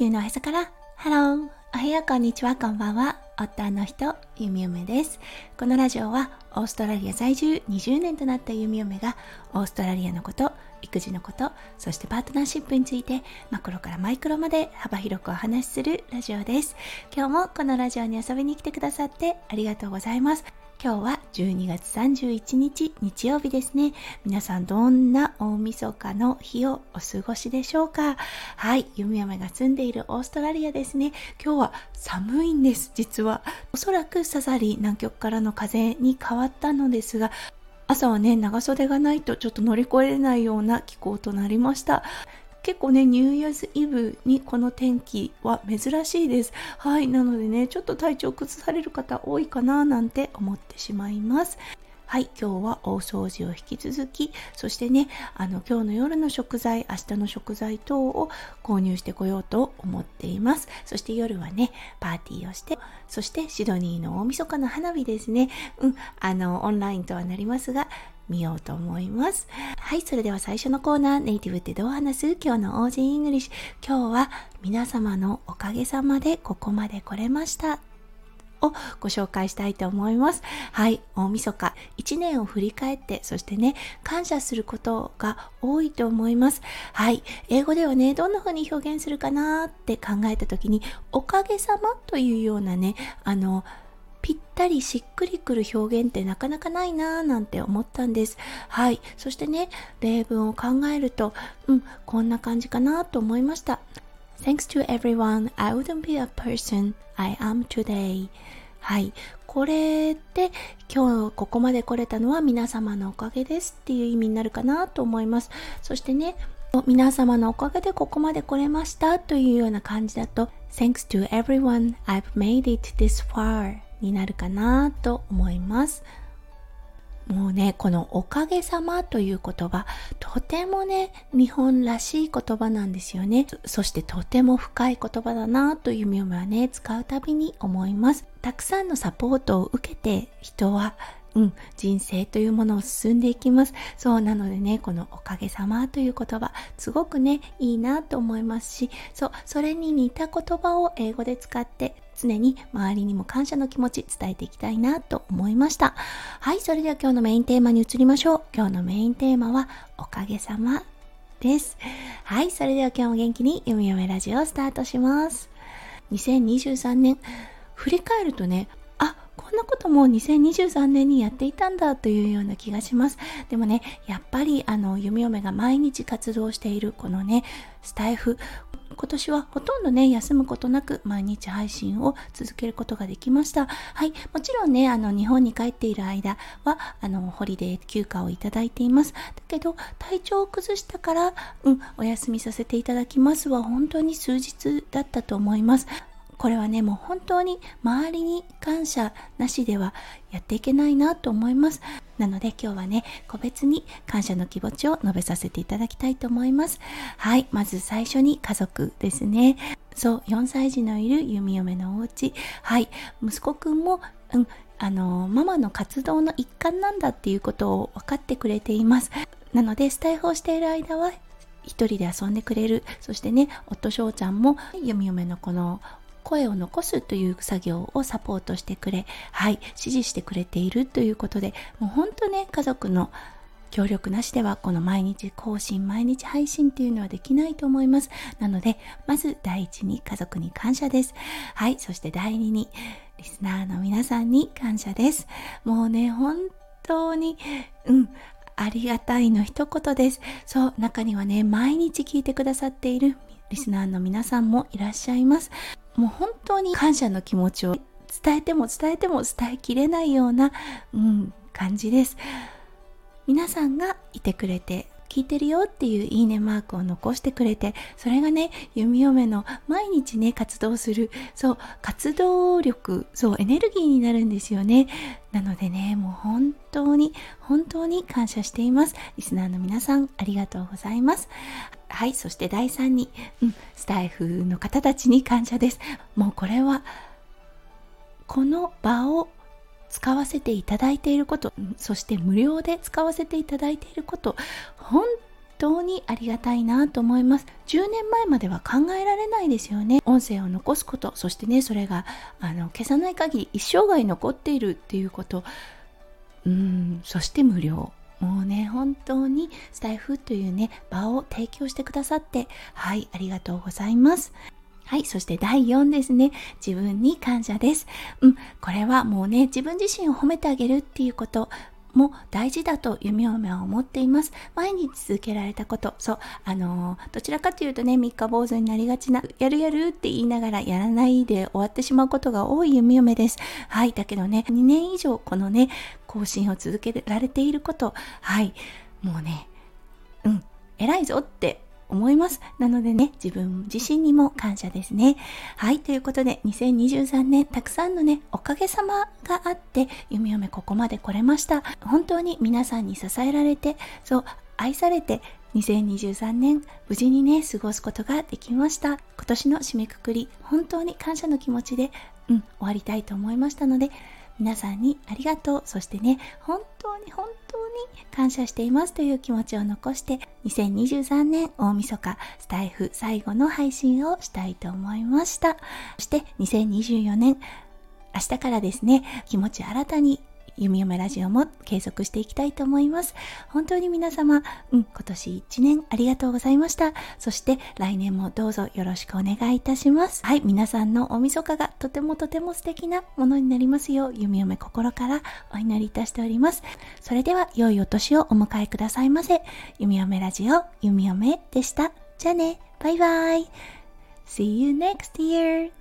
地球のへそから。ハローおはようこんにちはこんばんは。夫の人ゆみおめです。このラジオはオーストラリア在住20年となったゆみおめがオーストラリアのこと育児のことそしてパートナーシップについてマクロからマイクロまで幅広くお話しするラジオです。今日もこのラジオに遊びに来てくださってありがとうございます。今日は12月31日日曜日ですね。皆さんどんな大晦日の日をお過ごしでしょうか？はい、弓嫁が住んでいるオーストラリアですね。今日は寒いんです、実は。おそらくサザリ南極からの風に変わったのですが、朝はね、長袖がないとちょっと乗り越えれないような気候となりました。結構ね、ニューイヤーズイブにこの天気は珍しいです。はい。なのでね、ちょっと体調崩される方多いかななんて思ってしまいます。はい、今日は大掃除を引き続き、そしてね、あの、今日の夜の食材、明日の食材等を購入してこようと思っています。そして夜はね、パーティーをして、そしてシドニーの大晦日の花火ですね。うん、あの、オンラインとはなりますが、見ようと思います。はい、それでは最初のコーナー、ネイティブってどう話す？今日の Aussie English。今日は皆様のおかげさまでここまで来れました。をご紹介したいと思います。はい、大晦日、1年を振り返って、そしてね、感謝することが多いと思います。はい、英語ではね、どんな風に表現するかなって考えた時に、おかげさまというようなね、あの、ぴったりしっくりくる表現ってなかなかないなぁなんて思ったんです。はい。そしてね、例文を考えると、うん、こんな感じかなと思いました。Thanks to everyone, I wouldn't be a person I am today. はい。これで今日ここまで来れたのは皆様のおかげですっていう意味になるかなと思います。そしてね、皆様のおかげでここまで来れましたというような感じだと Thanks to everyone, I've made it this far になるかなと思います。もうね、このおかげさまという言葉、とてもね、日本らしい言葉なんですよね。そしてとても深い言葉だなという意味はね、使うたびに思います。たくさんのサポートを受けて人はうん、人生というものを進んでいきます。そうなのでね、このおかげさまという言葉、すごくね、いいなと思いますし、そう、それに似た言葉を英語で使って、常に周りにも感謝の気持ち伝えていきたいなと思いました。はい、それでは今日のメインテーマに移りましょう。今日のメインテーマは、おかげさまです。はい、それでは今日も元気に読み読めラジオをスタートします。2023年、振り返るとね、こんなことも2023年にやっていたんだというような気がします。でもね、やっぱりあの、弓嫁が毎日活動しているこのね、スタイフ、今年はほとんどね、休むことなく毎日配信を続けることができました。はい。もちろんね、あの、日本に帰っている間は、あの、ホリデー休暇をいただいています。だけど、体調を崩したから、うん、お休みさせていただきますは、本当に数日だったと思います。これはね、もう本当に周りに感謝なしではやっていけないなと思います。なので今日はね、個別に感謝の気持ちを述べさせていただきたいと思います。はい、まず最初に家族ですね。そう、4歳児のいる弓嫁のお家。はい、息子くんも、うん、あの、ママの活動の一環なんだっていうことを分かってくれています。なので、スタイフをしている間は一人で遊んでくれる。そしてね、夫翔ちゃんも弓嫁のこの声を残すという作業をサポートしてくれ、はい、指示してくれているということで、もう本当ね、家族の協力なしではこの毎日更新、毎日配信っていうのはできないと思います。なので、まず第一に家族に感謝です。はい、そして第二にリスナーの皆さんに感謝です。もうね、本当に、うん、ありがたいの一言です。そう、中にはね、毎日聞いてくださっているリスナーの皆さんもいらっしゃいます。もう本当に感謝の気持ちを伝えても伝えても伝えきれないような、うん、感じです。皆さんがいてくれて聞いてるよっていういいねマークを残してくれて、それがね、弓嫁の毎日ね、活動する、そう、活動力、そう、エネルギーになるんですよね。なのでね、もう本当に、本当に感謝しています。リスナーの皆さん、ありがとうございます。はい、そして第3に、うん、スタイフの方たちに感謝です。もうこれは、この場を使わせていただいていること、そして無料で使わせていただいていること、本当にありがたいなと思います。10年前までは考えられないですよね。音声を残すことそしてねそれがあの消さない限り一生涯残っているっていうこと。うんそして無料。もうね本当にスタイフというね場を提供してくださってはいありがとうございます。はい。そして第4ですね。自分に感謝です。うん。これはもうね、自分自身を褒めてあげるっていうこと。も大事だと弓嫁は思っています。毎日続けられたこと。そう。あのー、どちらかというとね、三日坊主になりがちな、やるやるって言いながらやらないで終わってしまうことが多い弓嫁です。はい。だけどね、2年以上このね、更新を続けられていること。はい。もうね、うん、偉いぞって思います。なのでね、自分自身にも感謝ですね。はい、ということで、2023年、たくさんのね、おかげさまがあって、弓嫁ここまで来れました。本当に皆さんに支えられて、そう、愛されて、2023年無事にね過ごすことができました今年の締めくくり本当に感謝の気持ちでうん終わりたいと思いましたので皆さんにありがとう。そしてね本当に本当に感謝していますという気持ちを残して2023年大晦日スタイフ最後の配信をしたいと思いました。そして2024年明日からですね気持ち新たに弓嫁ラジオも継続していきたいと思います。本当に皆様、うん、今年1年ありがとうございました。そして来年もどうぞよろしくお願いいたします。はい、皆さんの大晦日がとてもとても素敵なものになりますよう、弓嫁心からお祈りいたしております。それでは、良いお年をお迎えくださいませ。弓嫁ラジオ、弓嫁でした。じゃあね、バイバイ。See you next year!